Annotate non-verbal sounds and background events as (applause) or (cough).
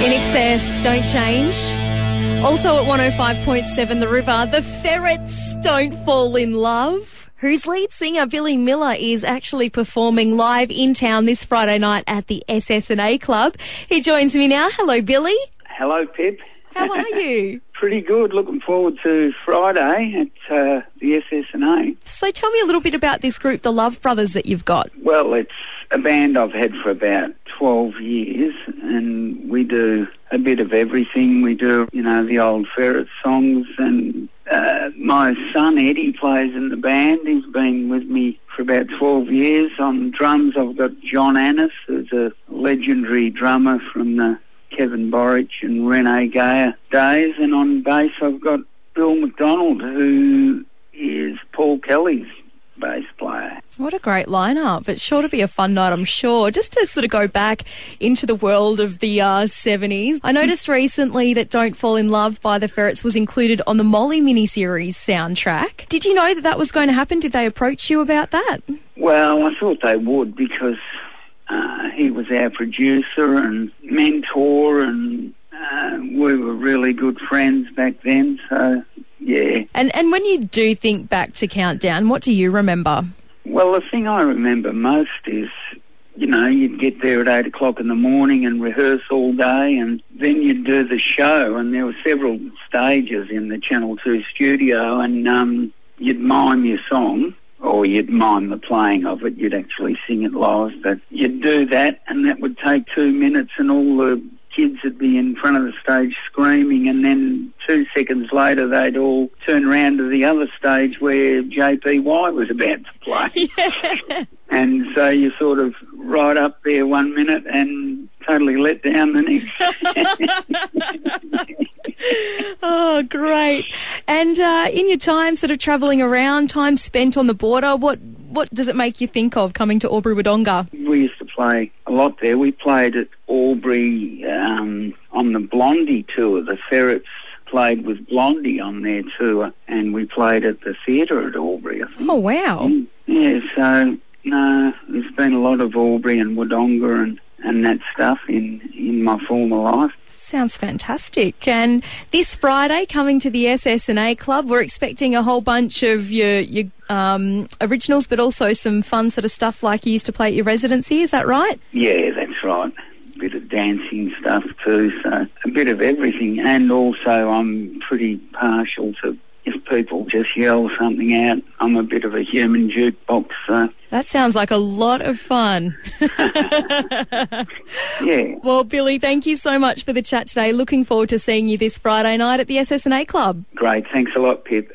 INXS, don't change. Also at 105.7 The River, the ferrets don't fall in love. Whose lead singer Billy Miller is actually performing live in town this Friday night at the SS&A Club. He joins me now. Hello, Billy. Hello, Pip. How are (laughs) you? Pretty good. Looking forward to Friday at uh, the SS&A. So tell me a little bit about this group, the Love Brothers, that you've got. Well, it's a band I've had for about 12 years, and we do a bit of everything. We do, you know, the old Ferret songs, and uh, my son Eddie plays in the band. He's been with me for about 12 years. On drums, I've got John Annis, who's a legendary drummer from the Kevin Borich and Renée Geyer days, and on bass, I've got Bill McDonald, who is Paul Kelly's. What a great lineup. It's sure to be a fun night, I'm sure. Just to sort of go back into the world of the uh, 70s, I noticed recently that Don't Fall in Love by the Ferrets was included on the Molly miniseries soundtrack. Did you know that that was going to happen? Did they approach you about that? Well, I thought they would because uh, he was our producer and mentor, and uh, we were really good friends back then. So, yeah. And and when you do think back to Countdown, what do you remember? Well, the thing I remember most is, you know, you'd get there at eight o'clock in the morning and rehearse all day, and then you'd do the show. And there were several stages in the Channel Two studio, and um, you'd mime your song or you'd mime the playing of it. You'd actually sing it live, but you'd do that, and that would take two minutes, and all the kids would be in front of the stage screaming, and then two seconds later they'd all turn around to the other stage where JPY was about to play. (laughs) and so you sort of right up there one minute and totally let down the next. (laughs) oh, great! And uh, in your time, sort of travelling around, time spent on the border, what what does it make you think of coming to Albury Wodonga? We used to play a lot there. We played at Albury um, on the Blondie tour. The Ferrets played with Blondie on their tour, and we played at the theatre at Albury. I think. Oh wow! Mm, Yeah, so no, there's been a lot of Albury and Wodonga and and that stuff in in my former life. Sounds fantastic. And this Friday, coming to the SS&A Club, we're expecting a whole bunch of your your um, originals, but also some fun sort of stuff like you used to play at your residency. Is that right? Yeah, that's right. A bit of dancing stuff too, so a bit of everything. And also, I'm pretty partial to if people just yell something out. I'm a bit of a human jukebox, so That sounds like a lot of fun. (laughs) yeah. well, Billy, thank you so much for the chat today. Looking forward to seeing you this Friday night at the SS&A Club. Great. Thanks a lot, Pip.